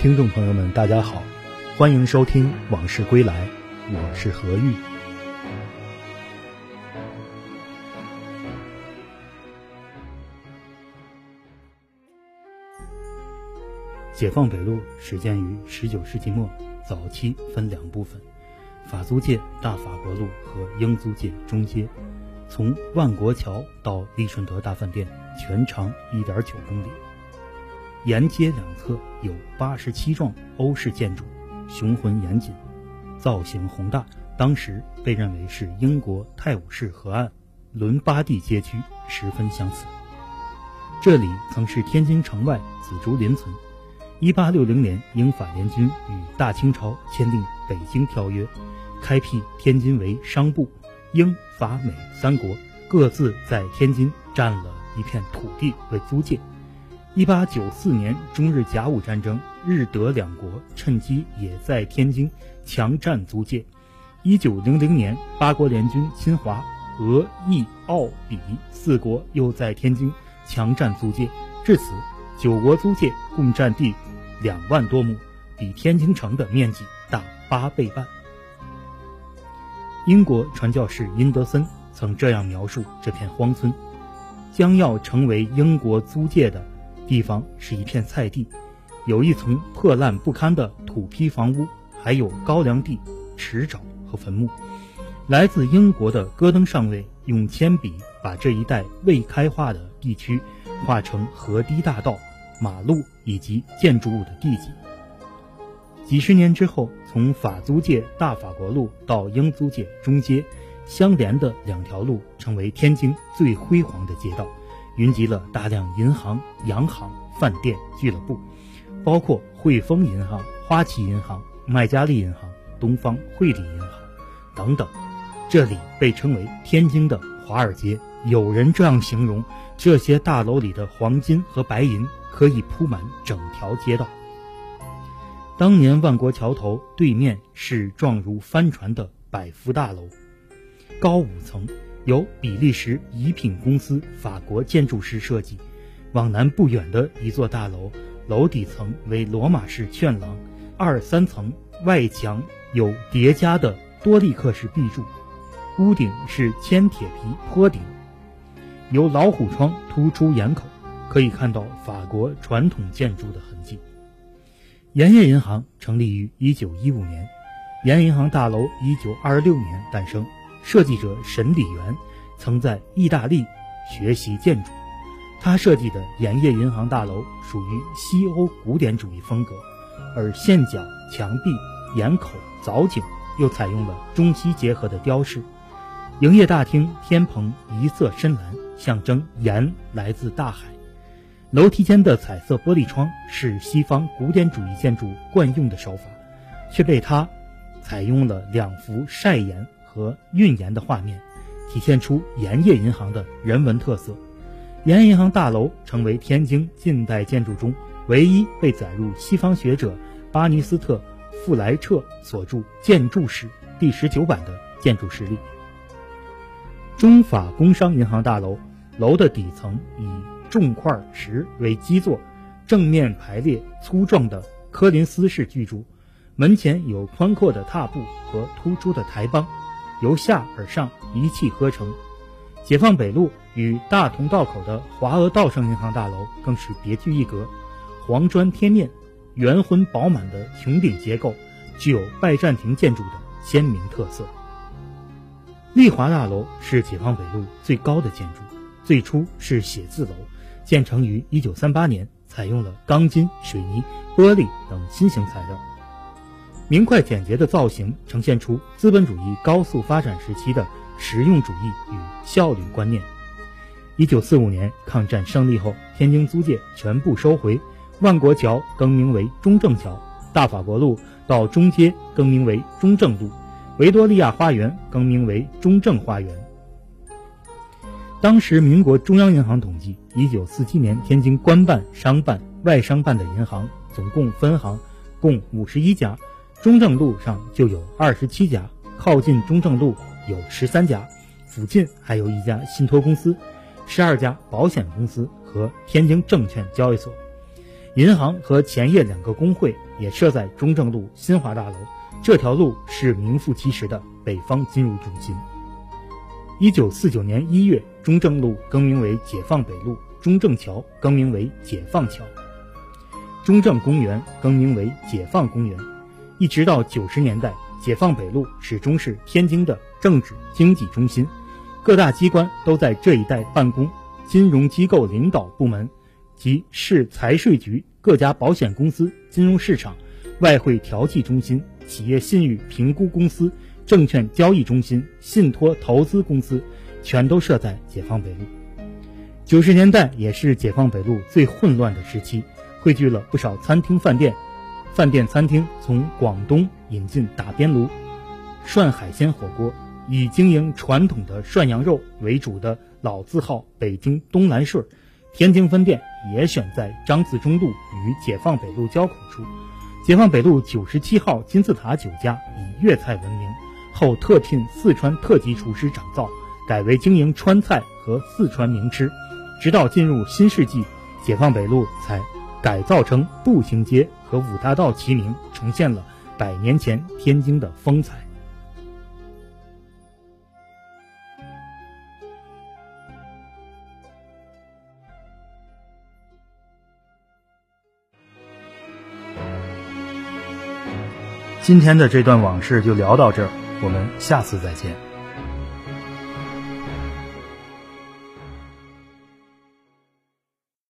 听众朋友们，大家好，欢迎收听《往事归来》，我是何玉。解放北路始建于十九世纪末，早期分两部分：法租界大法国路和英租界中街。从万国桥到利顺德大饭店，全长一点九公里。沿街两侧有八十七幢欧式建筑，雄浑严谨，造型宏大。当时被认为是英国泰晤士河岸伦巴第街区，十分相似。这里曾是天津城外紫竹林村。一八六零年，英法联军与大清朝签订《北京条约》，开辟天津为商埠。英法美三国各自在天津占了一片土地为租界。一八九四年中日甲午战争，日德两国趁机也在天津强占租界。一九零零年，八国联军侵华，俄、意、奥、比四国又在天津强占租界。至此，九国租界共占地两万多亩，比天津城的面积大八倍半。英国传教士殷德森曾这样描述这片荒村：将要成为英国租界的地方是一片菜地，有一层破烂不堪的土坯房屋，还有高粱地、池沼和坟墓。来自英国的戈登上尉用铅笔把这一带未开化的地区画成河堤大道、马路以及建筑物的地基。几十年之后，从法租界大法国路到英租界中街，相连的两条路成为天津最辉煌的街道，云集了大量银行、洋行、饭店、俱乐部，包括汇丰银行、花旗银行、麦加利银行、东方汇理银行等等。这里被称为天津的华尔街。有人这样形容：这些大楼里的黄金和白银可以铺满整条街道。当年万国桥头对面是状如帆船的百福大楼，高五层，由比利时仪品公司法国建筑师设计。往南不远的一座大楼，楼底层为罗马式券廊，二三层外墙有叠加的多利克式壁柱，屋顶是铅铁皮坡顶，有老虎窗突出檐口，可以看到法国传统建筑的痕迹。盐业银行成立于一九一五年，盐银行大楼一九二六年诞生。设计者沈礼元曾在意大利学习建筑，他设计的盐业银行大楼属于西欧古典主义风格，而线角、墙壁、檐口、藻井又采用了中西结合的雕饰。营业大厅天棚一色深蓝，象征盐来自大海。楼梯间的彩色玻璃窗是西方古典主义建筑惯用的手法，却被他采用了两幅晒盐和运盐的画面，体现出盐业银行的人文特色。盐业银行大楼成为天津近代建筑中唯一被载入西方学者巴尼斯特·富莱彻所著《建筑史》第十九版的建筑实例。中法工商银行大楼楼的底层以。重块石为基座，正面排列粗壮的科林斯式巨柱，门前有宽阔的踏步和突出的台帮，由下而上一气呵成。解放北路与大同道口的华俄道盛银行大楼更是别具一格，黄砖贴面，圆浑饱满的穹顶结构，具有拜占庭建筑的鲜明特色。丽华大楼是解放北路最高的建筑，最初是写字楼。建成于一九三八年，采用了钢筋、水泥、玻璃等新型材料，明快简洁的造型呈现出资本主义高速发展时期的实用主义与效率观念。一九四五年抗战胜利后，天津租界全部收回，万国桥更名为中正桥，大法国路到中街更名为中正路，维多利亚花园更名为中正花园。当时，民国中央银行统计，一九四七年天津官办、商办、外商办的银行总共分行共五十一家，中正路上就有二十七家，靠近中正路有十三家，附近还有一家信托公司，十二家保险公司和天津证券交易所。银行和前业两个工会也设在中正路新华大楼，这条路是名副其实的北方金融中心。一九四九年一月，中正路更名为解放北路，中正桥更名为解放桥，中正公园更名为解放公园，一直到九十年代，解放北路始终是天津的政治经济中心，各大机关都在这一带办公，金融机构领导部门。及市财税局、各家保险公司、金融市场、外汇调剂中心、企业信誉评估公司、证券交易中心、信托投资公司，全都设在解放北路。九十年代也是解放北路最混乱的时期，汇聚了不少餐厅、饭店。饭店、餐厅从广东引进打边炉、涮海鲜火锅，以经营传统的涮羊肉为主的老字号北京东来顺。天津分店也选在张自忠路与解放北路交口处。解放北路九十七号金字塔酒家以粤菜闻名，后特聘四川特级厨师掌灶，改为经营川菜和四川名吃。直到进入新世纪，解放北路才改造成步行街和五大道齐名，重现了百年前天津的风采。今天的这段往事就聊到这儿，我们下次再见。